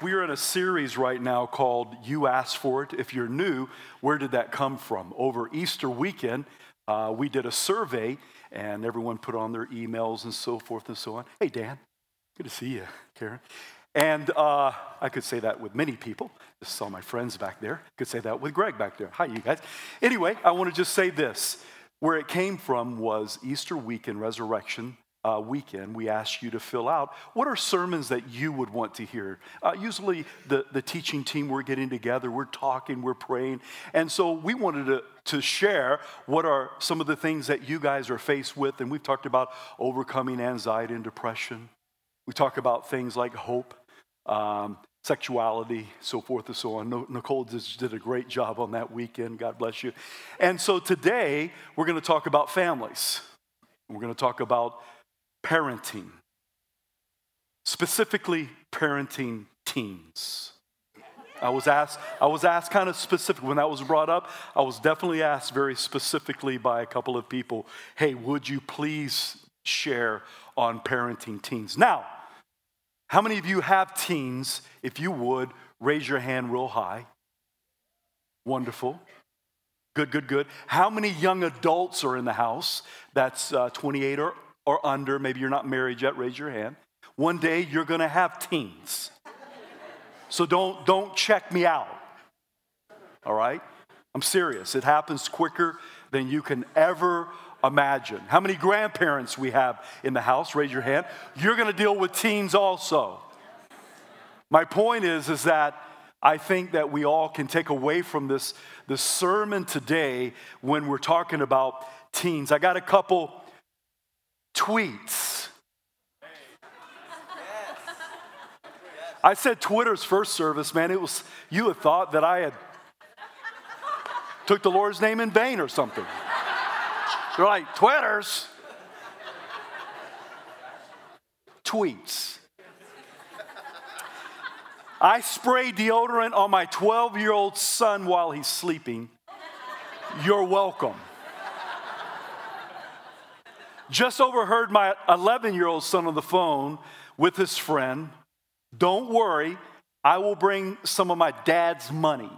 We are in a series right now called You Asked For It. If you're new, where did that come from? Over Easter weekend, uh, we did a survey and everyone put on their emails and so forth and so on. Hey, Dan, good to see you, Karen. And uh, I could say that with many people. Just saw my friends back there. Could say that with Greg back there. Hi, you guys. Anyway, I want to just say this. Where it came from was Easter weekend, resurrection uh, weekend, we asked you to fill out what are sermons that you would want to hear. Uh, usually, the, the teaching team, we're getting together, we're talking, we're praying. And so, we wanted to, to share what are some of the things that you guys are faced with. And we've talked about overcoming anxiety and depression. We talk about things like hope, um, sexuality, so forth and so on. Nicole just did a great job on that weekend. God bless you. And so, today, we're going to talk about families. We're going to talk about parenting, specifically parenting teens. I was asked, I was asked kind of specific when that was brought up. I was definitely asked very specifically by a couple of people, hey, would you please share on parenting teens? Now, how many of you have teens? If you would, raise your hand real high. Wonderful. Good, good, good. How many young adults are in the house? That's uh, 28 or or under, maybe you're not married yet, raise your hand. One day you're gonna have teens. So don't, don't check me out. All right? I'm serious. It happens quicker than you can ever imagine. How many grandparents we have in the house? Raise your hand. You're gonna deal with teens also. My point is, is that I think that we all can take away from this, this sermon today when we're talking about teens. I got a couple tweets. I said Twitter's first service, man. It was you had thought that I had took the Lord's name in vain or something. They're like, Twitter's. Tweets. I spray deodorant on my 12 year old son while he's sleeping. You're welcome. Just overheard my 11 year old son on the phone with his friend. Don't worry, I will bring some of my dad's money.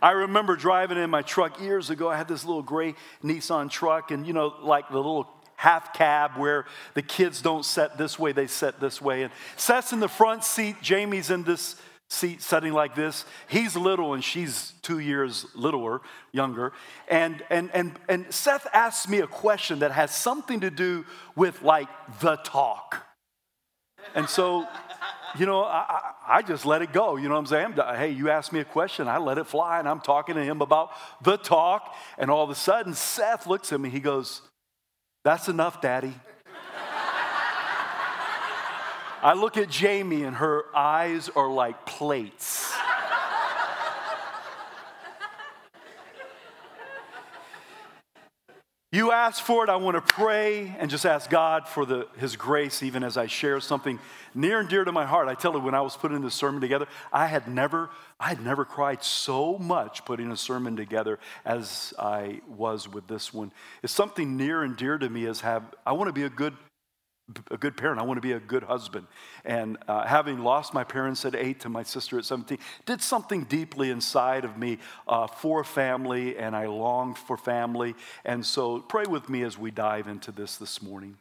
I remember driving in my truck years ago. I had this little gray Nissan truck, and you know, like the little half cab where the kids don't sit this way, they sit this way. And Seth's in the front seat, Jamie's in this seat setting like this. He's little and she's two years littler, younger. And, and, and, and Seth asks me a question that has something to do with like the talk. And so, you know, I, I just let it go. You know what I'm saying? Hey, you asked me a question, I let it fly, and I'm talking to him about the talk. And all of a sudden, Seth looks at me, he goes, That's enough, Daddy. I look at Jamie and her eyes are like plates. You ask for it, I want to pray and just ask God for the, His grace, even as I share something near and dear to my heart. I tell you, when I was putting this sermon together, I had never, I had never cried so much putting a sermon together as I was with this one. It's something near and dear to me. As have I want to be a good a good parent. I want to be a good husband. And uh, having lost my parents at eight to my sister at 17, did something deeply inside of me uh, for family, and I longed for family. And so pray with me as we dive into this this morning.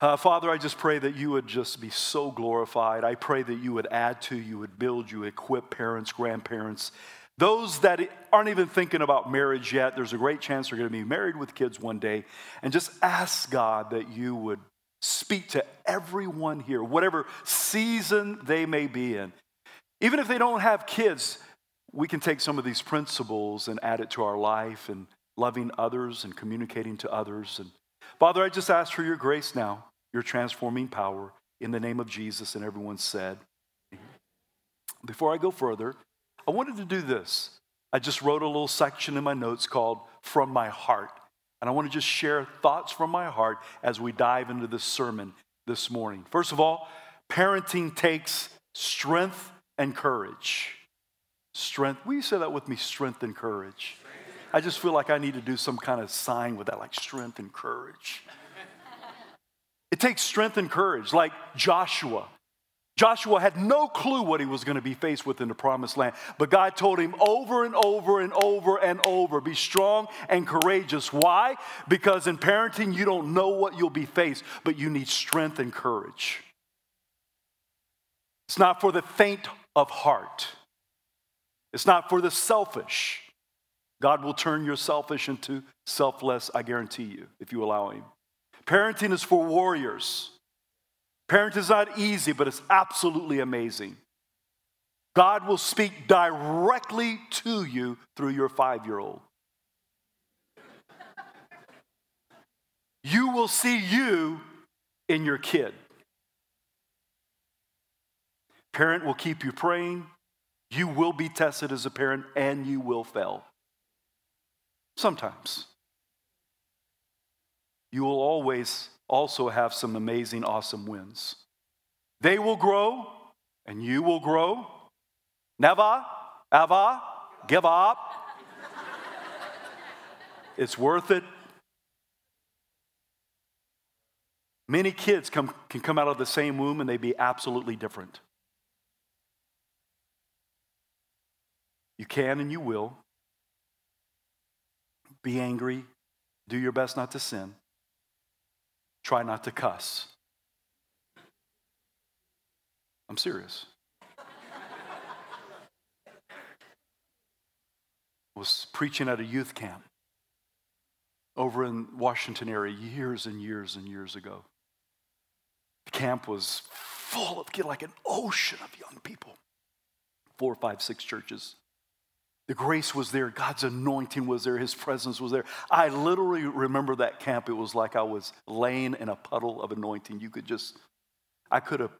Uh, Father, I just pray that you would just be so glorified. I pray that you would add to, you would build, you equip parents, grandparents, those that aren't even thinking about marriage yet, there's a great chance they're going to be married with kids one day. And just ask God that you would speak to everyone here, whatever season they may be in. Even if they don't have kids, we can take some of these principles and add it to our life and loving others and communicating to others. And Father, I just ask for your grace now, your transforming power in the name of Jesus. And everyone said, Before I go further, I wanted to do this. I just wrote a little section in my notes called From My Heart. And I want to just share thoughts from my heart as we dive into this sermon this morning. First of all, parenting takes strength and courage. Strength. Will you say that with me? Strength and courage. I just feel like I need to do some kind of sign with that, like strength and courage. It takes strength and courage, like Joshua. Joshua had no clue what he was going to be faced with in the promised land, but God told him over and over and over and over be strong and courageous. Why? Because in parenting, you don't know what you'll be faced, but you need strength and courage. It's not for the faint of heart, it's not for the selfish. God will turn your selfish into selfless, I guarantee you, if you allow Him. Parenting is for warriors. Parenting is not easy, but it's absolutely amazing. God will speak directly to you through your five year old. You will see you in your kid. Parent will keep you praying. You will be tested as a parent and you will fail. Sometimes you will always also have some amazing, awesome wins. They will grow, and you will grow. Never, ever give up. it's worth it. Many kids come, can come out of the same womb and they be absolutely different. You can and you will. Be angry. Do your best not to sin. Try not to cuss. I'm serious. was preaching at a youth camp over in Washington area years and years and years ago. The camp was full of like an ocean of young people. Four, five, six churches. The grace was there. God's anointing was there. His presence was there. I literally remember that camp. It was like I was laying in a puddle of anointing. You could just, I could have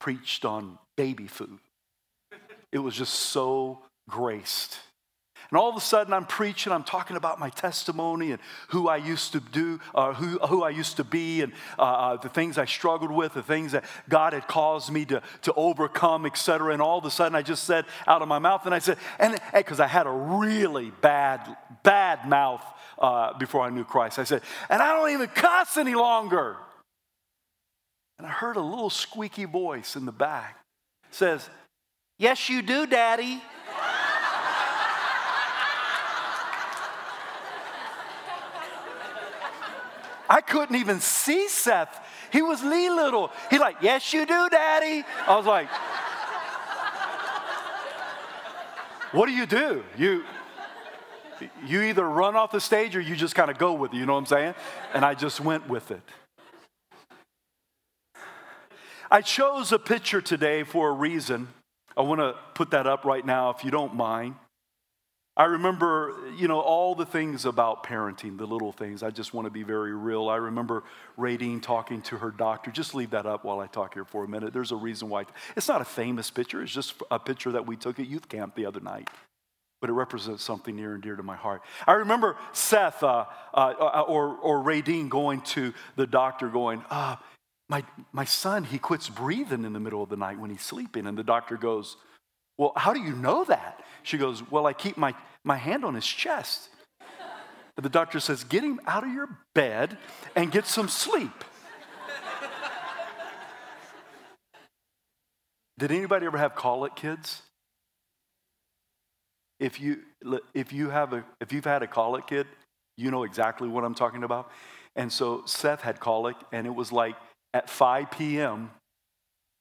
preached on baby food. It was just so graced. And all of a sudden, I'm preaching, I'm talking about my testimony and who I used to do, uh, who, who I used to be, and uh, uh, the things I struggled with, the things that God had caused me to, to overcome, etc. And all of a sudden, I just said out of my mouth, and I said, and because I had a really bad, bad mouth uh, before I knew Christ, I said, and I don't even cuss any longer. And I heard a little squeaky voice in the back says, Yes, you do, Daddy. I couldn't even see Seth. He was Lee little. He like, yes, you do, Daddy. I was like, what do you do? You you either run off the stage or you just kind of go with it, you know what I'm saying? And I just went with it. I chose a picture today for a reason. I want to put that up right now if you don't mind. I remember, you know, all the things about parenting, the little things. I just want to be very real. I remember Radine talking to her doctor. Just leave that up while I talk here for a minute. There's a reason why. It's not a famous picture, it's just a picture that we took at youth camp the other night. But it represents something near and dear to my heart. I remember Seth uh, uh, or, or Radine going to the doctor, going, uh, my, my son, he quits breathing in the middle of the night when he's sleeping. And the doctor goes, Well, how do you know that? She goes, Well, I keep my, my hand on his chest. the doctor says, Get him out of your bed and get some sleep. Did anybody ever have colic kids? If you if you have a if you've had a colic kid, you know exactly what I'm talking about. And so Seth had colic, and it was like at 5 p.m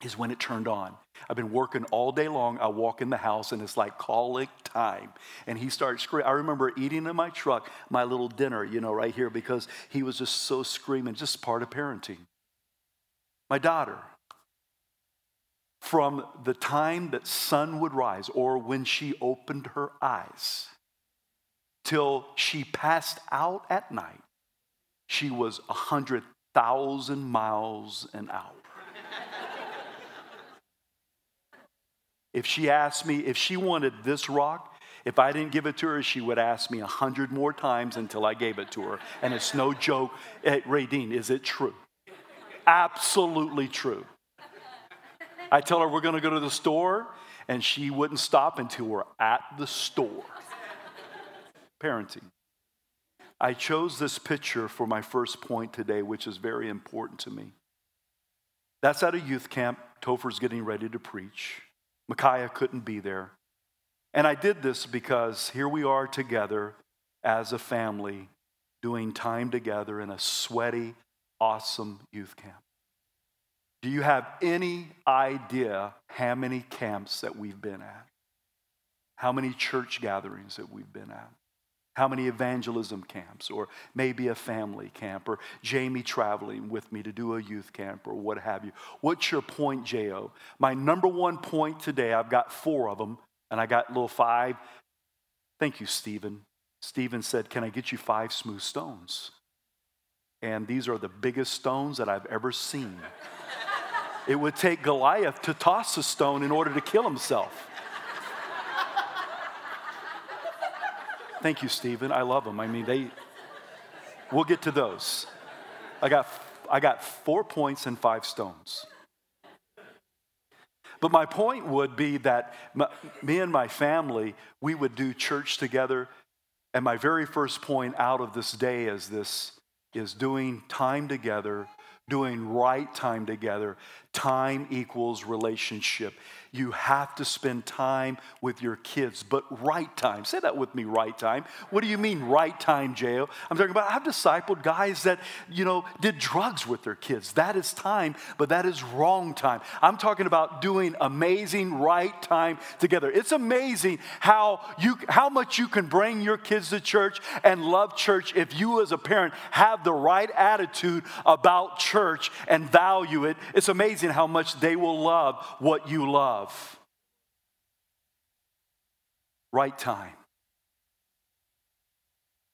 is when it turned on. I've been working all day long. I walk in the house and it's like colic time. And he starts screaming. I remember eating in my truck my little dinner, you know, right here because he was just so screaming, just part of parenting. My daughter, from the time that sun would rise or when she opened her eyes till she passed out at night, she was a 100,000 miles an hour. If she asked me, if she wanted this rock, if I didn't give it to her, she would ask me a hundred more times until I gave it to her. And it's no joke. Hey, Radine, is it true? Absolutely true. I tell her we're going to go to the store, and she wouldn't stop until we're at the store. Parenting. I chose this picture for my first point today, which is very important to me. That's at a youth camp. Topher's getting ready to preach. Micaiah couldn't be there. And I did this because here we are together as a family doing time together in a sweaty, awesome youth camp. Do you have any idea how many camps that we've been at? How many church gatherings that we've been at? How many evangelism camps, or maybe a family camp, or Jamie traveling with me to do a youth camp, or what have you? What's your point, J.O.? My number one point today, I've got four of them, and I got little five. Thank you, Stephen. Stephen said, Can I get you five smooth stones? And these are the biggest stones that I've ever seen. it would take Goliath to toss a stone in order to kill himself. Thank you, Stephen. I love them. I mean, they, we'll get to those. I got, I got four points and five stones. But my point would be that my, me and my family, we would do church together. And my very first point out of this day is this is doing time together, doing right time together. Time equals relationship. You have to spend time with your kids, but right time. Say that with me, right time. What do you mean, right time, J.O.? I'm talking about, I've discipled guys that, you know, did drugs with their kids. That is time, but that is wrong time. I'm talking about doing amazing right time together. It's amazing how, you, how much you can bring your kids to church and love church if you, as a parent, have the right attitude about church and value it. It's amazing how much they will love what you love. Right time.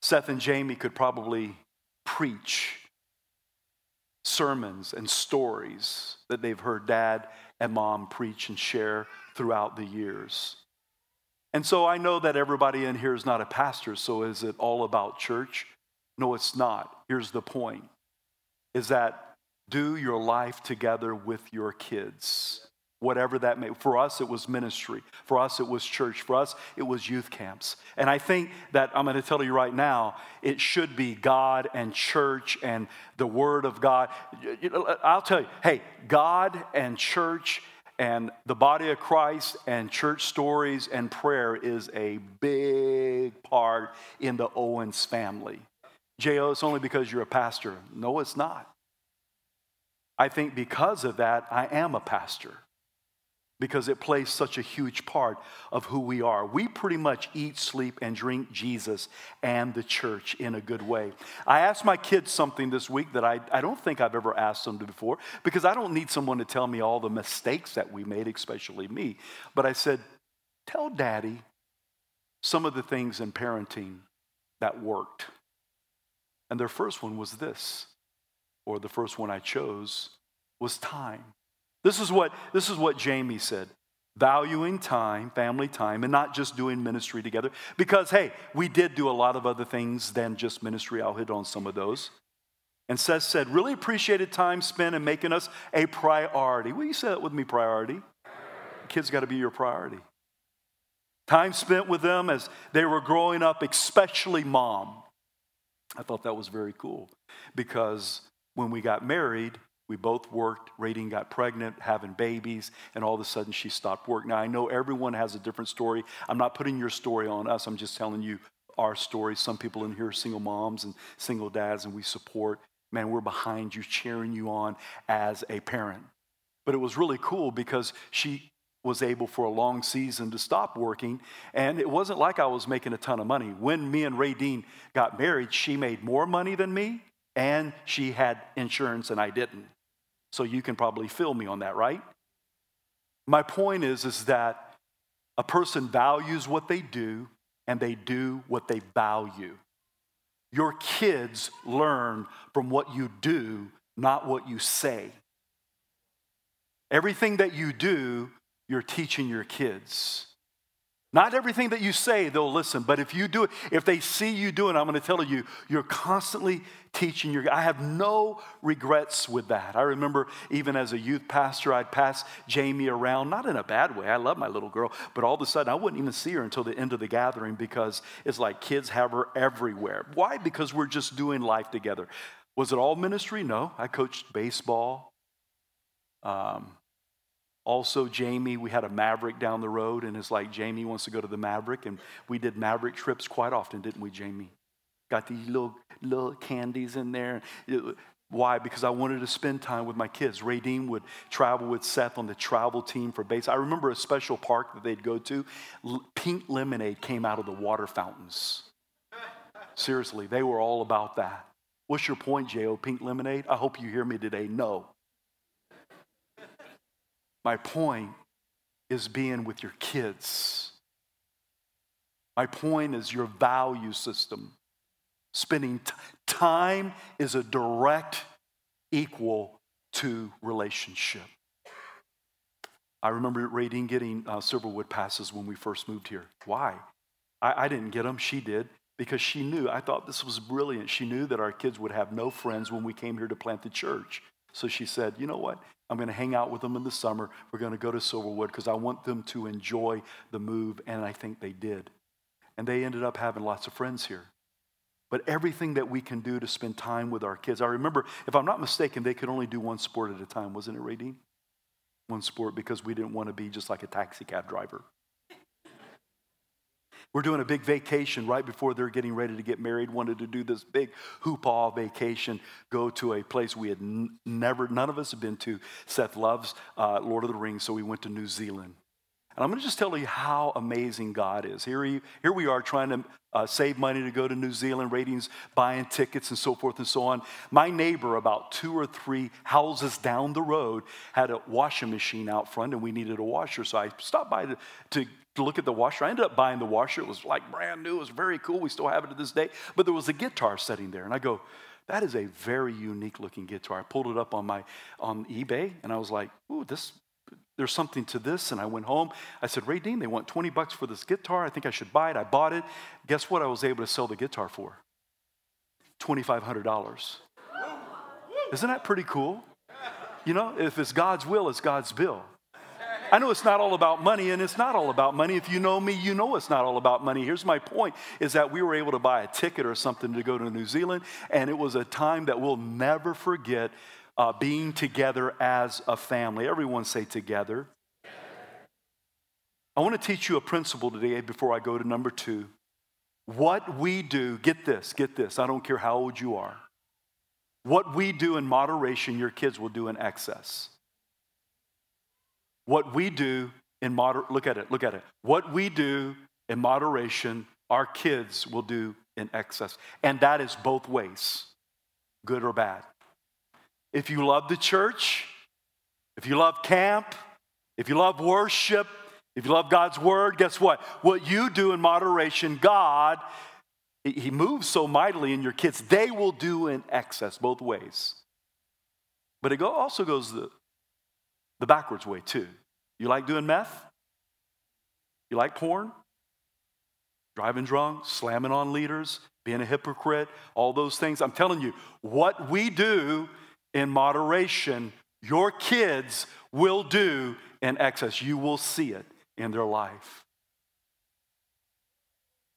Seth and Jamie could probably preach sermons and stories that they've heard dad and mom preach and share throughout the years. And so I know that everybody in here is not a pastor, so is it all about church? No, it's not. Here's the point is that do your life together with your kids. Whatever that may for us it was ministry. For us it was church. For us it was youth camps. And i think that i'm going to tell you right now it should be god and church and the word of god. I'll tell you hey god and church and the body of christ and church stories and prayer is a big part in the owens family. Jo it's only because you're a pastor. No it's not i think because of that i am a pastor because it plays such a huge part of who we are. We pretty much eat, sleep, and drink Jesus and the church in a good way. I asked my kids something this week that I, I don't think I've ever asked them before because I don't need someone to tell me all the mistakes that we made, especially me. But I said, Tell daddy some of the things in parenting that worked. And their first one was this, or the first one I chose was time. This is what, this is what Jamie said valuing time, family time, and not just doing ministry together. Because, hey, we did do a lot of other things than just ministry. I'll hit on some of those. And Seth said, really appreciated time spent in making us a priority. Will you say that with me, priority? Kids got to be your priority. Time spent with them as they were growing up, especially mom. I thought that was very cool because when we got married, we both worked. Radine got pregnant, having babies, and all of a sudden she stopped work. Now, I know everyone has a different story. I'm not putting your story on us, I'm just telling you our story. Some people in here are single moms and single dads, and we support. Man, we're behind you, cheering you on as a parent. But it was really cool because she was able for a long season to stop working. And it wasn't like I was making a ton of money. When me and Radine got married, she made more money than me, and she had insurance, and I didn't. So you can probably fill me on that, right? My point is, is that a person values what they do and they do what they value. Your kids learn from what you do, not what you say. Everything that you do, you're teaching your kids. Not everything that you say, they'll listen, but if you do it, if they see you doing it, I'm going to tell you, you're constantly teaching your. I have no regrets with that. I remember even as a youth pastor, I'd pass Jamie around, not in a bad way. I love my little girl, but all of a sudden I wouldn't even see her until the end of the gathering because it's like kids have her everywhere. Why? Because we're just doing life together. Was it all ministry? No. I coached baseball, Um, also, Jamie, we had a Maverick down the road, and it's like Jamie wants to go to the Maverick, and we did Maverick trips quite often, didn't we, Jamie? Got these little little candies in there. Why? Because I wanted to spend time with my kids. Radine would travel with Seth on the travel team for base. I remember a special park that they'd go to. Pink lemonade came out of the water fountains. Seriously, they were all about that. What's your point, J.O.? Pink lemonade? I hope you hear me today. No. My point is being with your kids. My point is your value system. Spending t- time is a direct equal to relationship. I remember Radine getting uh, Silverwood passes when we first moved here. Why? I, I didn't get them, she did, because she knew. I thought this was brilliant. She knew that our kids would have no friends when we came here to plant the church. So she said, You know what? I'm going to hang out with them in the summer. We're going to go to Silverwood because I want them to enjoy the move. And I think they did. And they ended up having lots of friends here but everything that we can do to spend time with our kids. I remember, if I'm not mistaken, they could only do one sport at a time, wasn't it, Radine? One sport because we didn't want to be just like a taxi cab driver. We're doing a big vacation right before they're getting ready to get married. Wanted to do this big hoopah vacation, go to a place we had n- never, none of us have been to. Seth loves uh, Lord of the Rings, so we went to New Zealand. And I'm going to just tell you how amazing God is. Here, he, here we are trying to uh, save money to go to New Zealand, Radine's, buying tickets and so forth and so on. My neighbor, about two or three houses down the road, had a washing machine out front and we needed a washer. So I stopped by to, to to look at the washer. I ended up buying the washer. It was like brand new. It was very cool. We still have it to this day. But there was a guitar sitting there. And I go, that is a very unique looking guitar. I pulled it up on my on eBay and I was like, ooh, this there's something to this. And I went home. I said, Radine, they want 20 bucks for this guitar. I think I should buy it. I bought it. Guess what I was able to sell the guitar for? $2,500. Isn't that pretty cool? You know, if it's God's will, it's God's bill. I know it's not all about money, and it's not all about money. If you know me, you know it's not all about money. Here's my point is that we were able to buy a ticket or something to go to New Zealand, and it was a time that we'll never forget uh, being together as a family. Everyone say together. I want to teach you a principle today before I go to number two. What we do, get this, get this, I don't care how old you are. What we do in moderation, your kids will do in excess. What we do in moder look at it, look at it. What we do in moderation, our kids will do in excess. And that is both ways, good or bad. If you love the church, if you love camp, if you love worship, if you love God's word, guess what? What you do in moderation, God, He moves so mightily in your kids, they will do in excess both ways. But it also goes the, the backwards way too. You like doing meth? You like porn? Driving drunk, slamming on leaders, being a hypocrite, all those things. I'm telling you, what we do in moderation, your kids will do in excess. You will see it in their life.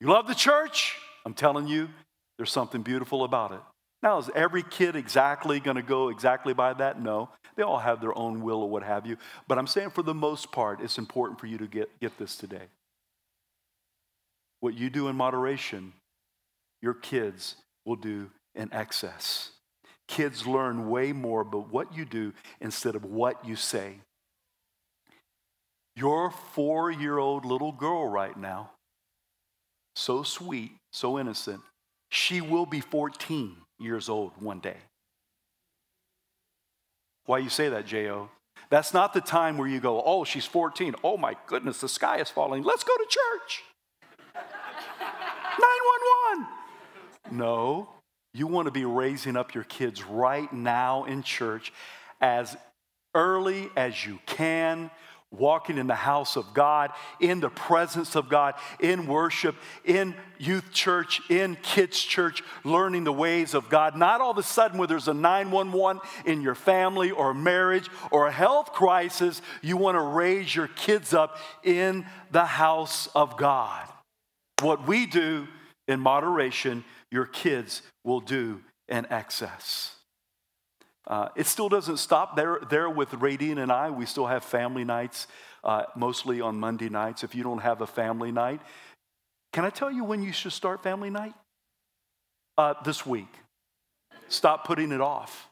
You love the church? I'm telling you, there's something beautiful about it. Now, is every kid exactly going to go exactly by that? No. They all have their own will or what have you. But I'm saying for the most part, it's important for you to get, get this today. What you do in moderation, your kids will do in excess. Kids learn way more about what you do instead of what you say. Your four year old little girl right now, so sweet, so innocent, she will be 14 years old one day. Why you say that, J.O.? That's not the time where you go, oh, she's 14. Oh my goodness, the sky is falling. Let's go to church. 911. No, you want to be raising up your kids right now in church as early as you can, walking in the house of God, in the presence of God, in worship, in youth church, in kids' church, learning the ways of God. Not all of a sudden, where there's a 911 in your family or marriage or a health crisis, you want to raise your kids up in the house of God. What we do in moderation, your kids will do in excess. Uh, it still doesn't stop there, there with Radine and I. We still have family nights, uh, mostly on Monday nights. If you don't have a family night, can I tell you when you should start family night? Uh, this week. Stop putting it off.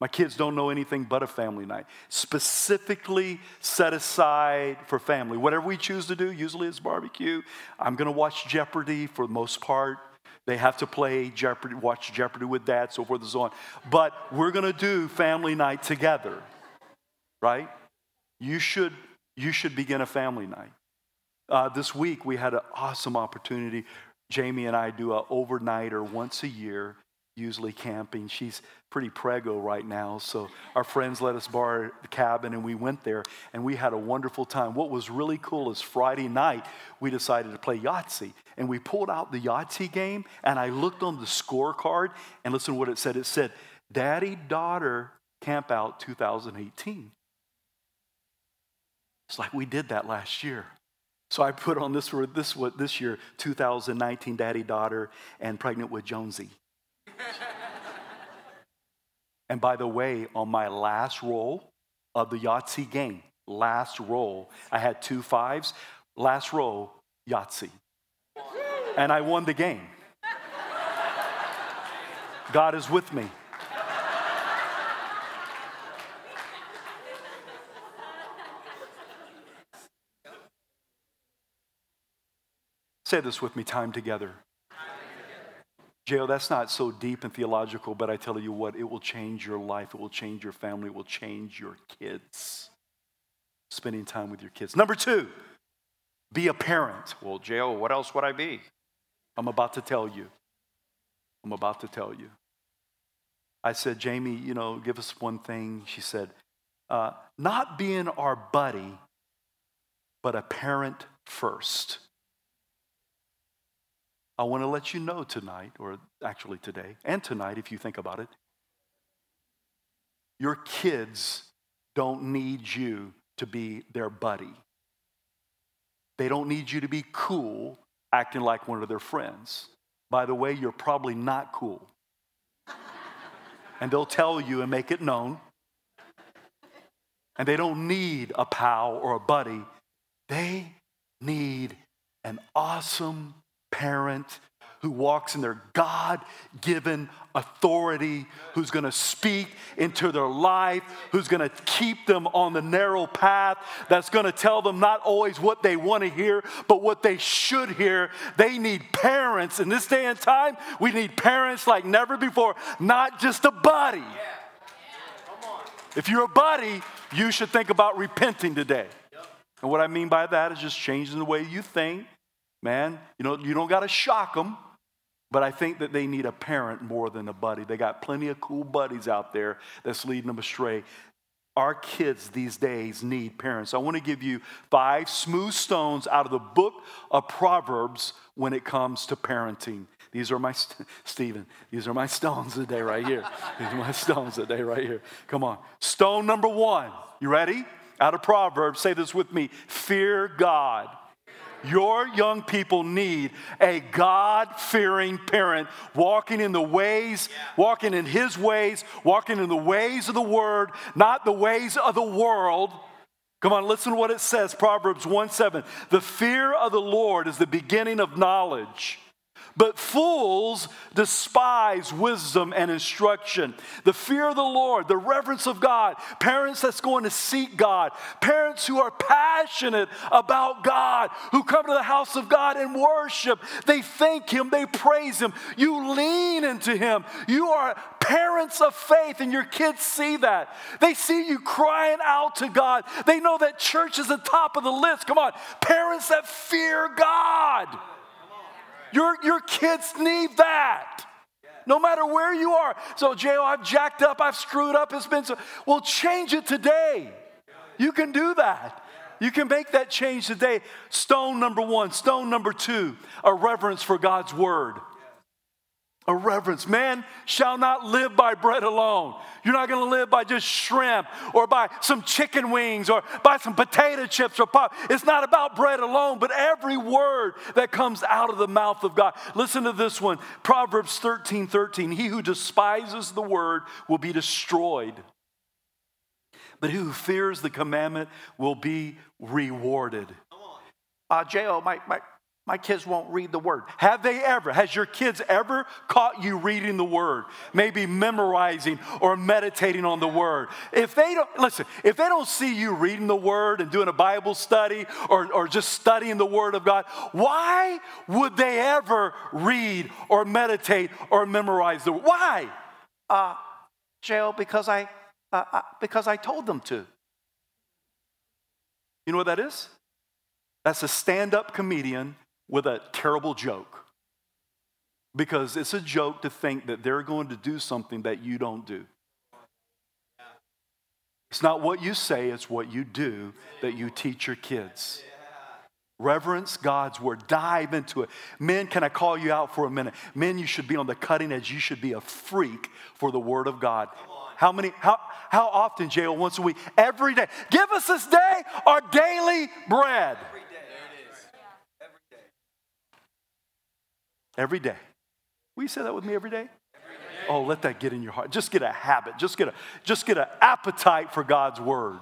My kids don't know anything but a family night. Specifically set aside for family. Whatever we choose to do, usually it's barbecue. I'm going to watch Jeopardy for the most part. They have to play Jeopardy, watch Jeopardy with dad, so forth and so on. But we're going to do family night together, right? You should, you should begin a family night. Uh, this week we had an awesome opportunity. Jamie and I do an overnighter once a year usually camping. She's pretty prego right now, so our friends let us borrow the cabin and we went there and we had a wonderful time. What was really cool is Friday night we decided to play Yahtzee and we pulled out the Yahtzee game and I looked on the scorecard and listen to what it said. It said, Daddy Daughter Camp Out 2018. It's like we did that last year. So I put on this this what this year, 2019, Daddy Daughter and Pregnant with Jonesy. And by the way, on my last roll of the Yahtzee game, last roll, I had two fives. Last roll, Yahtzee. And I won the game. God is with me. Say this with me time together. J.O., that's not so deep and theological, but I tell you what, it will change your life. It will change your family. It will change your kids. Spending time with your kids. Number two, be a parent. Well, J.O., what else would I be? I'm about to tell you. I'm about to tell you. I said, Jamie, you know, give us one thing. She said, uh, not being our buddy, but a parent first. I want to let you know tonight, or actually today, and tonight, if you think about it, your kids don't need you to be their buddy. They don't need you to be cool, acting like one of their friends. By the way, you're probably not cool. and they'll tell you and make it known. And they don't need a pal or a buddy, they need an awesome parent who walks in their God given authority, who's gonna speak into their life, who's gonna keep them on the narrow path, that's gonna tell them not always what they wanna hear, but what they should hear. They need parents. In this day and time, we need parents like never before, not just a buddy. If you're a buddy, you should think about repenting today. And what I mean by that is just changing the way you think, man, you know, you don't got to shock them, but I think that they need a parent more than a buddy. They got plenty of cool buddies out there that's leading them astray. Our kids these days need parents. I want to give you five smooth stones out of the book of Proverbs when it comes to parenting. These are my, Stephen, these are my stones today right here. These are my stones today right here. Come on. Stone number one. You ready? Out of Proverbs, say this with me fear God. Your young people need a God fearing parent walking in the ways, walking in his ways, walking in the ways of the word, not the ways of the world. Come on, listen to what it says Proverbs 1 7. The fear of the Lord is the beginning of knowledge. But fools despise wisdom and instruction. The fear of the Lord, the reverence of God, parents that's going to seek God, parents who are passionate about God, who come to the house of God and worship. They thank Him, they praise Him. You lean into Him. You are parents of faith, and your kids see that. They see you crying out to God. They know that church is the top of the list. Come on, parents that fear God. Your, your kids need that. No matter where you are. So, J.O., I've jacked up, I've screwed up, it's been so. Well, change it today. You can do that. You can make that change today. Stone number one. Stone number two, a reverence for God's word. A reverence. Man shall not live by bread alone. You're not going to live by just shrimp or by some chicken wings or by some potato chips or pop. It's not about bread alone, but every word that comes out of the mouth of God. Listen to this one Proverbs 13 13. He who despises the word will be destroyed, but he who fears the commandment will be rewarded. Uh, J.O., my, my, my kids won't read the word. Have they ever? Has your kids ever caught you reading the word? Maybe memorizing or meditating on the word. If they don't, listen, if they don't see you reading the word and doing a Bible study or, or just studying the word of God, why would they ever read or meditate or memorize the word? Why? Uh, J.O., because I, uh, uh, because I told them to. You know what that is? That's a stand up comedian with a terrible joke. Because it's a joke to think that they're going to do something that you don't do. It's not what you say, it's what you do that you teach your kids. Reverence God's word. Dive into it. Men, can I call you out for a minute? Men, you should be on the cutting edge. You should be a freak for the word of God. How many, how, how often, J.O.? Once a week? Every day. Give us this day our daily bread. Every day. Will you say that with me every day? Oh, let that get in your heart. Just get a habit. Just get a just get an appetite for God's word.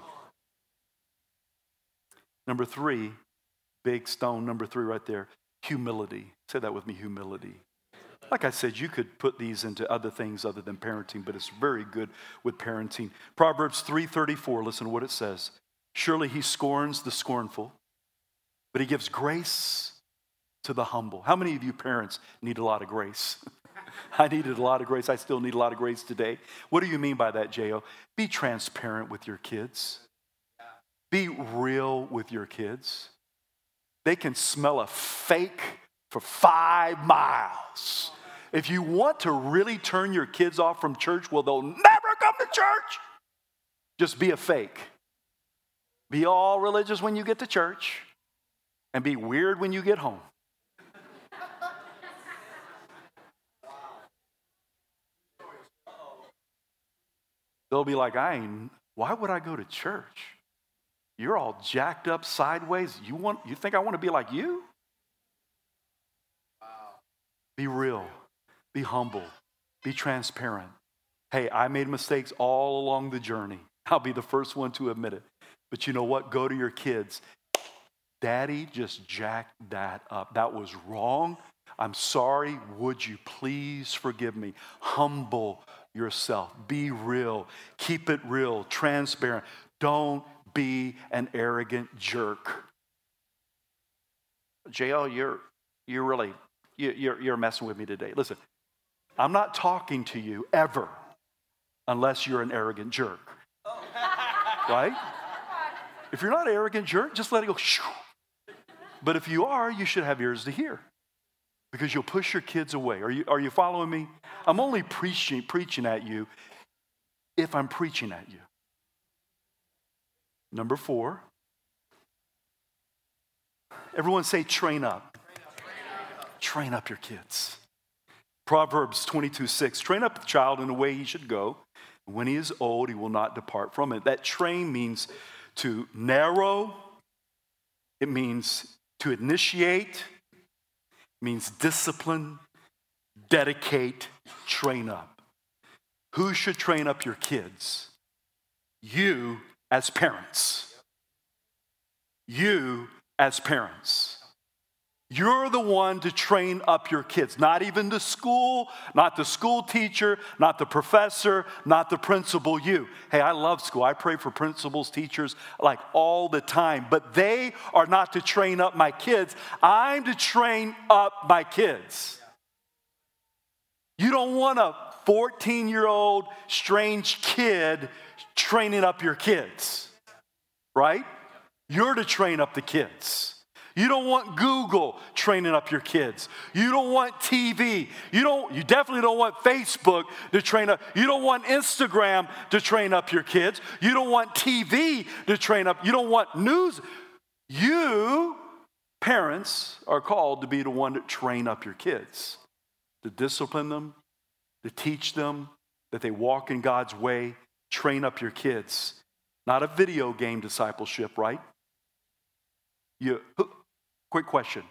Number three, big stone number three right there, humility. Say that with me, humility. Like I said, you could put these into other things other than parenting, but it's very good with parenting. Proverbs 3:34, listen to what it says. Surely he scorns the scornful, but he gives grace to the humble. How many of you parents need a lot of grace? I needed a lot of grace. I still need a lot of grace today. What do you mean by that, J.O.? Be transparent with your kids. Be real with your kids. They can smell a fake for five miles. If you want to really turn your kids off from church, well, they'll never come to church. Just be a fake. Be all religious when you get to church and be weird when you get home. They'll be like, I ain't, why would I go to church? You're all jacked up sideways. You want you think I want to be like you? Wow. Be real. Be humble. Be transparent. Hey, I made mistakes all along the journey. I'll be the first one to admit it. But you know what? Go to your kids. Daddy just jacked that up. That was wrong. I'm sorry. Would you please forgive me? Humble yourself. Be real. Keep it real, transparent. Don't be an arrogant jerk. J.O., you're, you're really, you're, you're messing with me today. Listen, I'm not talking to you ever unless you're an arrogant jerk. Right? If you're not an arrogant jerk, just let it go. But if you are, you should have ears to hear because you'll push your kids away. Are you, are you following me? I'm only preaching, preaching at you if I'm preaching at you. Number four, everyone say train up. Train up your kids. Proverbs 22 6 train up the child in the way he should go. When he is old, he will not depart from it. That train means to narrow, it means to initiate, means discipline, dedicate, train up. Who should train up your kids? You as parents. You as parents. You're the one to train up your kids, not even the school, not the school teacher, not the professor, not the principal, you. Hey, I love school. I pray for principals, teachers, like all the time, but they are not to train up my kids. I'm to train up my kids. You don't want a 14 year old strange kid training up your kids, right? You're to train up the kids. You don't want Google training up your kids. You don't want TV. You don't you definitely don't want Facebook to train up. You don't want Instagram to train up your kids. You don't want TV to train up. You don't want news. You parents are called to be the one to train up your kids. to discipline them, to teach them that they walk in God's way, train up your kids. Not a video game discipleship, right? You, quick question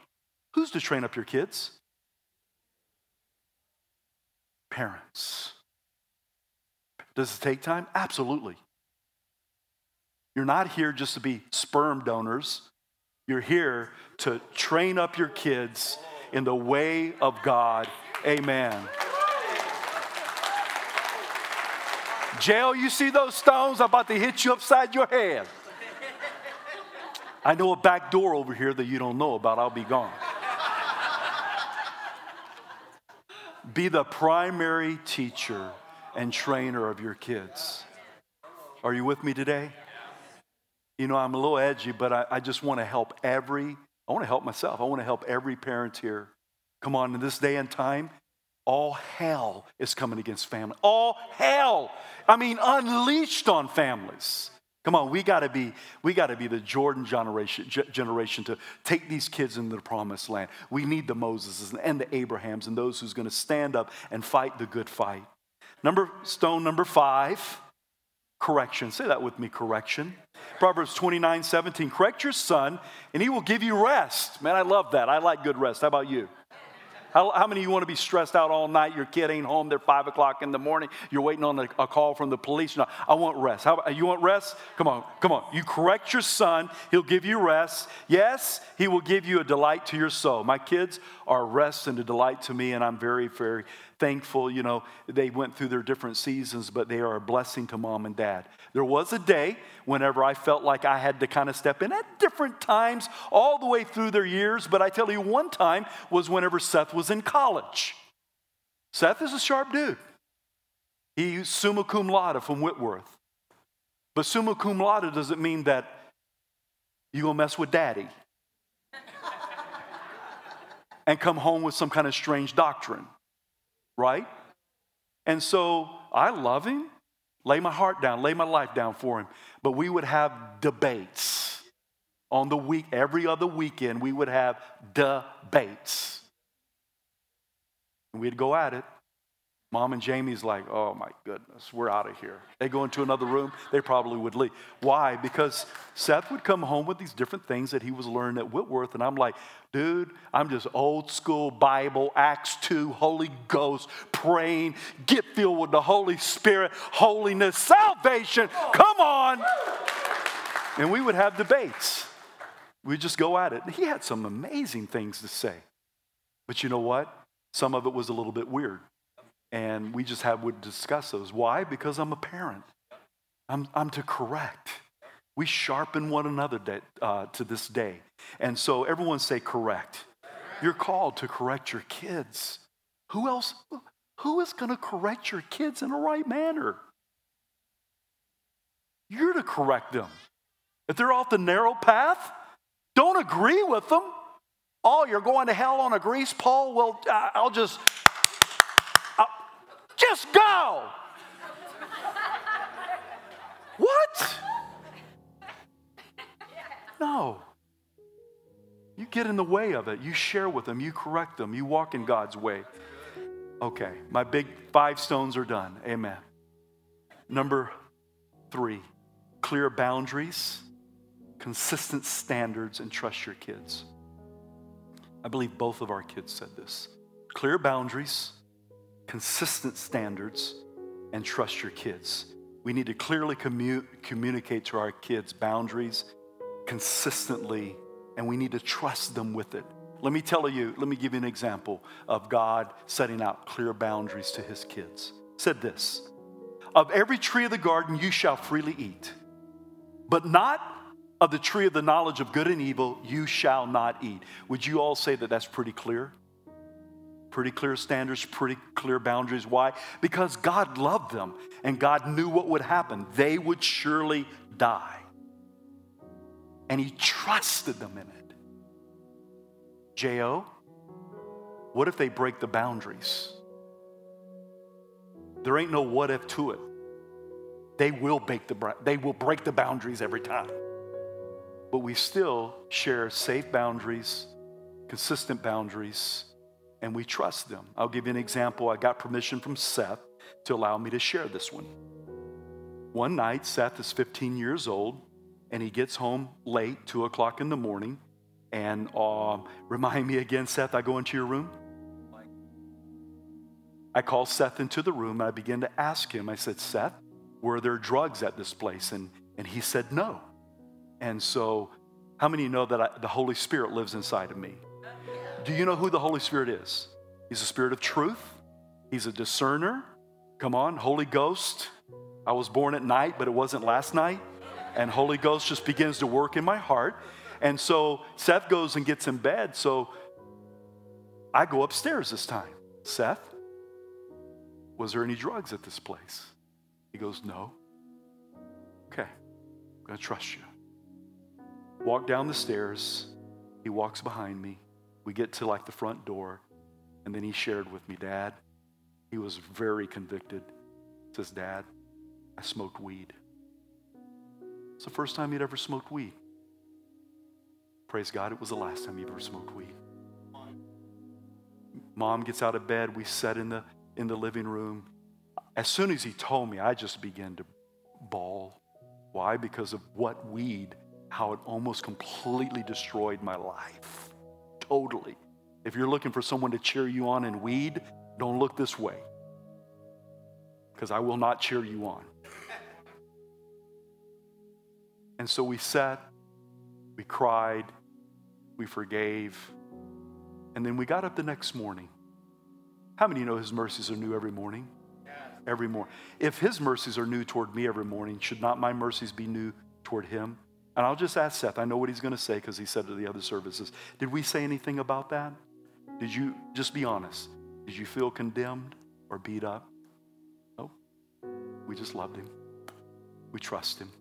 Who's to train up your kids? Parents. Does it take time? Absolutely. You're not here just to be sperm donors. You're here to train up your kids in the way of God. Amen. J.O., you see those stones? About to hit you upside your head. I know a back door over here that you don't know about. I'll be gone. be the primary teacher and trainer of your kids. Are you with me today? You know, I'm a little edgy, but I, I just want to help every, I want to help myself. I want to help every parent here. Come on, in this day and time, all hell is coming against family. All hell. I mean, unleashed on families. Come on, we gotta be, we gotta be the Jordan generation, generation to take these kids into the promised land. We need the Moses and the Abrahams and those who's gonna stand up and fight the good fight. Number stone number five, correction. Say that with me, correction. Proverbs 29, 17. Correct your son, and he will give you rest. Man, I love that. I like good rest. How about you? How, how, many of you want to be stressed out all night? Your kid ain't home. They're five o'clock in the morning. You're waiting on a, a call from the police. No, I want rest. How, you want rest? Come on, come on. You correct your son. He'll give you rest. Yes, he will give you a delight to your soul. My kids are rest and a delight to me, and I'm very, very thankful. You know, they went through their different seasons, but they are a blessing to mom and dad. There was a day whenever I felt like I had to kind of step in at different times all the way through their years, but I tell you, one time was whenever Seth was in college. Seth is a sharp dude. He's summa cum laude from Whitworth. But summa cum laude doesn't mean that you're going to mess with daddy and come home with some kind of strange doctrine right? And so I love him, lay my heart down, lay my life down for him. But we would have debates on the week, every other weekend, we would have debates. And we'd go at it. Mom and Jamie's like, oh my goodness, we're out of here. They go into another room, they probably would leave. Why? Because Seth would come home with these different things that he was learning at Whitworth, and I'm like, dude, I'm just old school Bible, Acts 2, Holy Ghost, praying, get filled with the Holy Spirit, holiness, salvation. Come on. And we would have debates. We'd just go at it. He had some amazing things to say. But you know what? Some of it was a little bit weird. And we just have would discuss those. Why? Because I'm a parent. I'm, I'm to correct. We sharpen one another day, uh, to this day. And so everyone say correct. You're called to correct your kids. Who else? Who is going to correct your kids in a right manner? You're to correct them. If they're off the narrow path, don't agree with them. Oh, you're going to hell on a grease pole? Well, I'll just just go. what? No. You get in the way of it. You share with them. You correct them. You walk in God's way. Okay, my big five stones are done. Amen. Number three, clear boundaries, consistent standards, and trust your kids. I believe both of our kids said this. Clear boundaries, consistent standards, and trust your kids. We need to clearly commu- communicate to our kids boundaries consistently, and we need to trust them with it. Let me tell you, let me give you an example of God setting out clear boundaries to his kids. said this Of every tree of the garden you shall freely eat, but not of the tree of the knowledge of good and evil you shall not eat. Would you all say that that's pretty clear? Pretty clear standards, pretty clear boundaries. Why? Because God loved them and God knew what would happen. They would surely die. And He trusted them in it. J.O., what if they break the boundaries? There ain't no what if to it. They will break the, they will break the boundaries every time. But we still share safe boundaries, consistent boundaries, and we trust them. I'll give you an example. I got permission from Seth to allow me to share this one. One night, Seth is 15 years old, and he gets home late, 2 o'clock in the morning. And um, remind me again, Seth, I go into your room. I call Seth into the room and I begin to ask him, I said, Seth, were there drugs at this place? And, and he said, no. And so, how many know that I, the Holy Spirit lives inside of me? Do you know who the Holy Spirit is? He's a spirit of truth, He's a discerner. Come on, Holy Ghost. I was born at night, but it wasn't last night. And Holy Ghost just begins to work in my heart. And so Seth goes and gets in bed. So I go upstairs this time. Seth, was there any drugs at this place? He goes, No. Okay, I'm going to trust you. Walk down the stairs. He walks behind me. We get to like the front door. And then he shared with me, Dad, he was very convicted. He says, Dad, I smoked weed. It's the first time he'd ever smoked weed. Praise God, it was the last time he ever smoked weed. Mom gets out of bed. We sat in the, in the living room. As soon as he told me, I just began to bawl. Why? Because of what weed, how it almost completely destroyed my life. Totally. If you're looking for someone to cheer you on in weed, don't look this way. Because I will not cheer you on. And so we sat, we cried, we forgave, and then we got up the next morning. How many know his mercies are new every morning? Every morning. If his mercies are new toward me every morning, should not my mercies be new toward him? And I'll just ask Seth, I know what he's going to say because he said to the other services. Did we say anything about that? Did you, just be honest, did you feel condemned or beat up? No. We just loved him. We trust him.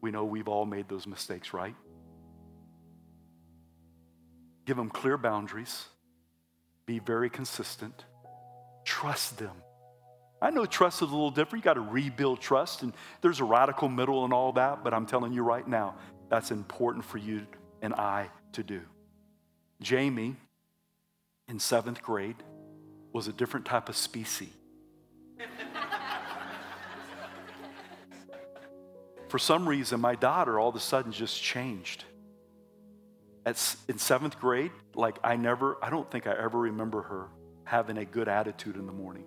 We know we've all made those mistakes, right? Give them clear boundaries. Be very consistent. Trust them. I know trust is a little different. You got to rebuild trust, and there's a radical middle and all that, but I'm telling you right now, that's important for you and I to do. Jamie, in seventh grade, was a different type of species. For some reason, my daughter all of a sudden just changed. At, in seventh grade, like I never, I don't think I ever remember her having a good attitude in the morning.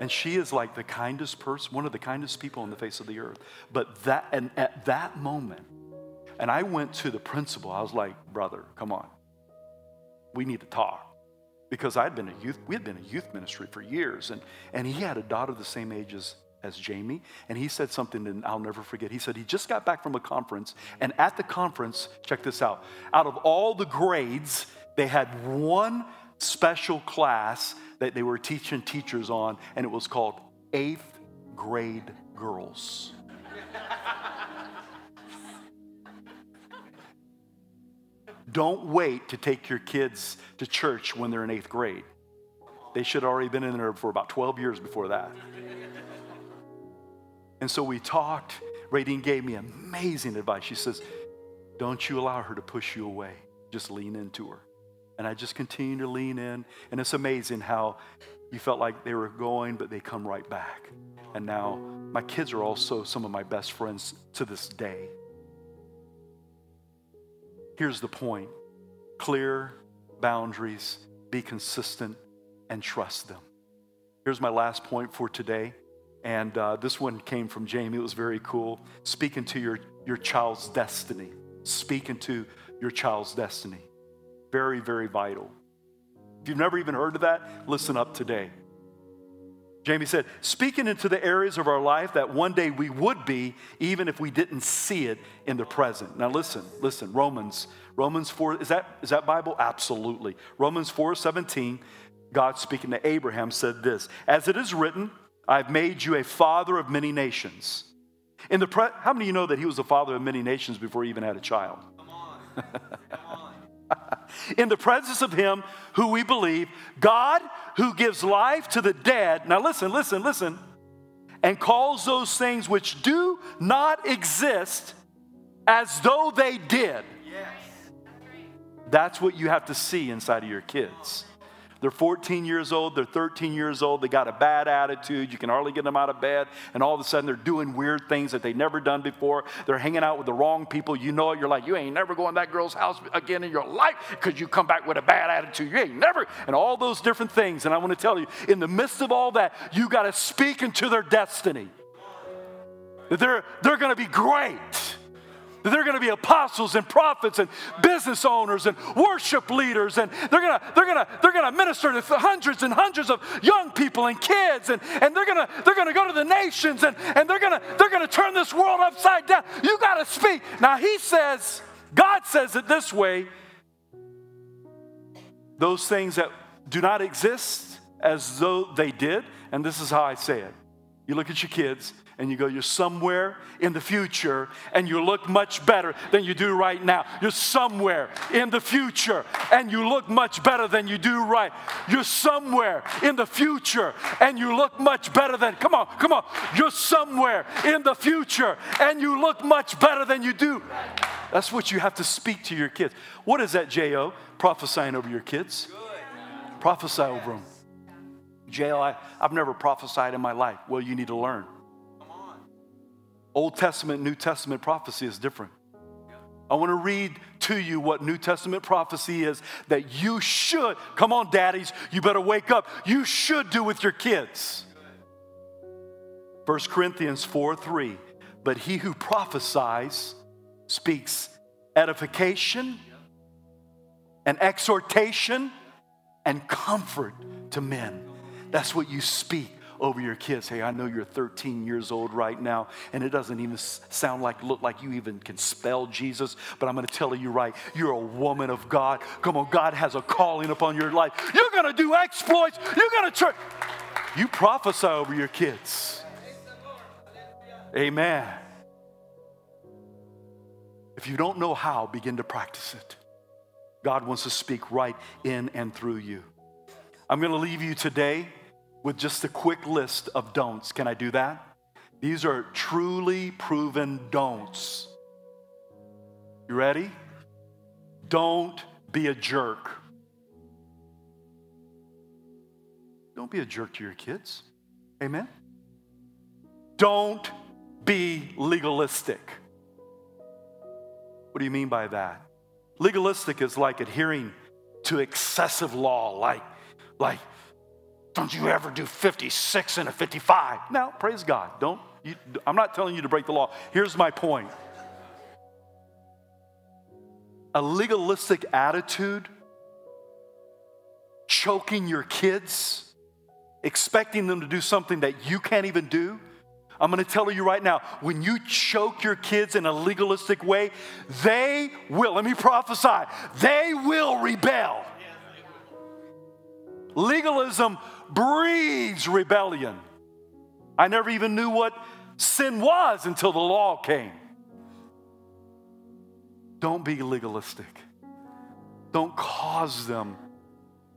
And she is like the kindest person, one of the kindest people on the face of the earth. But that, and at that moment, and I went to the principal, I was like, brother, come on. We need to talk. Because I'd been a youth, we had been a youth ministry for years, and, and he had a daughter the same age as, as Jamie, and he said something that I'll never forget. He said he just got back from a conference, and at the conference, check this out, out of all the grades, they had one special class that they were teaching teachers on, and it was called Eighth Grade Girls. Don't wait to take your kids to church when they're in eighth grade. They should have already been in there for about 12 years before that. And so we talked. Radine gave me amazing advice. She says, Don't you allow her to push you away, just lean into her. And I just continue to lean in. And it's amazing how you felt like they were going, but they come right back. And now my kids are also some of my best friends to this day. Here's the point clear boundaries, be consistent, and trust them. Here's my last point for today. And uh, this one came from Jamie. It was very cool. Speak into your, your child's destiny. Speak into your child's destiny. Very, very vital. If you've never even heard of that, listen up today. Jamie said, speaking into the areas of our life that one day we would be, even if we didn't see it in the present. Now listen, listen, Romans, Romans 4, is that, is that Bible? Absolutely. Romans 4 17, God speaking to Abraham said this As it is written, I've made you a father of many nations. In the pre- How many of you know that he was the father of many nations before he even had a child? Come on. Come on. In the presence of Him who we believe, God who gives life to the dead. Now, listen, listen, listen. And calls those things which do not exist as though they did. Yes. That's what you have to see inside of your kids. They're 14 years old, they're 13 years old, they got a bad attitude, you can hardly get them out of bed, and all of a sudden they're doing weird things that they've never done before. They're hanging out with the wrong people. You know it, you're like, you ain't never going to that girl's house again in your life because you come back with a bad attitude. You ain't never, and all those different things. And I want to tell you, in the midst of all that, you got to speak into their destiny. They're, they're going to be great that they're going to be apostles and prophets and business owners and worship leaders and they're going to they're going to they're going to minister to hundreds and hundreds of young people and kids and, and they're going to they're going to go to the nations and, and they're going to they're going to turn this world upside down. You got to speak. Now he says god says it this way. Those things that do not exist as though they did and this is how i say it. You look at your kids and you go, You're somewhere in the future and you look much better than you do right now. You're somewhere in the future and you look much better than you do right. You're somewhere in the future and you look much better than, come on, come on. You're somewhere in the future and you look much better than you do. That's what you have to speak to your kids. What is that, J.O.? Prophesying over your kids. Prophesy over them. J.O., I, I've never prophesied in my life. Well, you need to learn. Old Testament, New Testament prophecy is different. I want to read to you what New Testament prophecy is that you should, come on, daddies, you better wake up. You should do with your kids. 1 Corinthians 4 3. But he who prophesies speaks edification and exhortation and comfort to men. That's what you speak over your kids. Hey, I know you're 13 years old right now, and it doesn't even sound like, look like you even can spell Jesus, but I'm going to tell you right. You're a woman of God. Come on, God has a calling upon your life. You're going to do exploits. You're going to try. You prophesy over your kids. Amen. If you don't know how, begin to practice it. God wants to speak right in and through you. I'm going to leave you today with just a quick list of don'ts. Can I do that? These are truly proven don'ts. You ready? Don't be a jerk. Don't be a jerk to your kids. Amen? Don't be legalistic. What do you mean by that? Legalistic is like adhering to excessive law, like, like don't you ever do 56 and a 55. No, praise God. Don't. You, I'm not telling you to break the law. Here's my point a legalistic attitude, choking your kids, expecting them to do something that you can't even do. I'm gonna tell you right now when you choke your kids in a legalistic way, they will, let me prophesy, they will rebel. Legalism breeds rebellion. I never even knew what sin was until the law came. Don't be legalistic. Don't cause them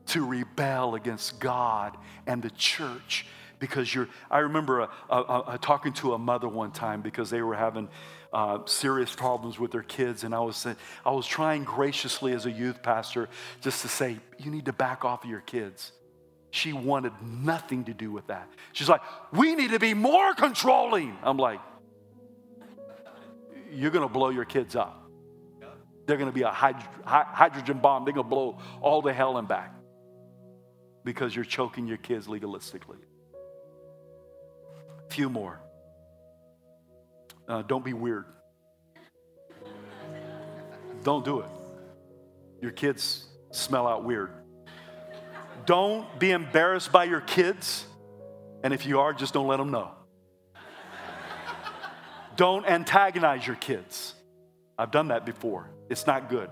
to rebel against God and the church because you're. I remember a, a, a, talking to a mother one time because they were having uh, serious problems with their kids, and I was I was trying graciously as a youth pastor just to say you need to back off of your kids. She wanted nothing to do with that. She's like, we need to be more controlling. I'm like, you're going to blow your kids up. They're going to be a hydrogen bomb. They're going to blow all the hell and back because you're choking your kids legalistically. A few more. Uh, don't be weird. Don't do it. Your kids smell out weird. Don't be embarrassed by your kids. And if you are, just don't let them know. don't antagonize your kids. I've done that before. It's not good.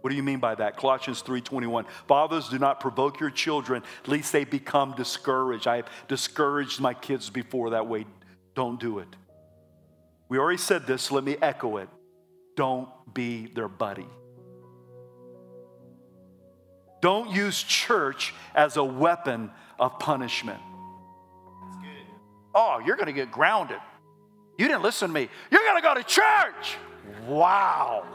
What do you mean by that? Colossians 3:21. Fathers, do not provoke your children lest they become discouraged. I have discouraged my kids before that way. Don't do it. We already said this, so let me echo it. Don't be their buddy. Don't use church as a weapon of punishment. Oh, you're going to get grounded. You didn't listen to me. You're going to go to church. Wow.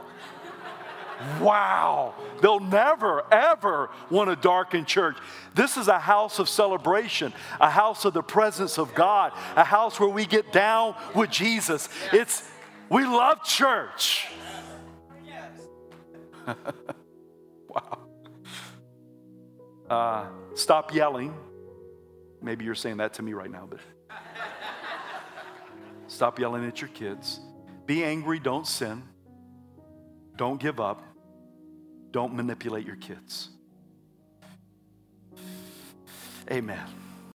wow, they'll never, ever want to darken church. This is a house of celebration, a house of the presence of God, a house where we get down with Jesus. It's, we love church. wow. Uh, stop yelling. Maybe you're saying that to me right now, but stop yelling at your kids. Be angry, don't sin. Don't give up. Don't manipulate your kids. Amen.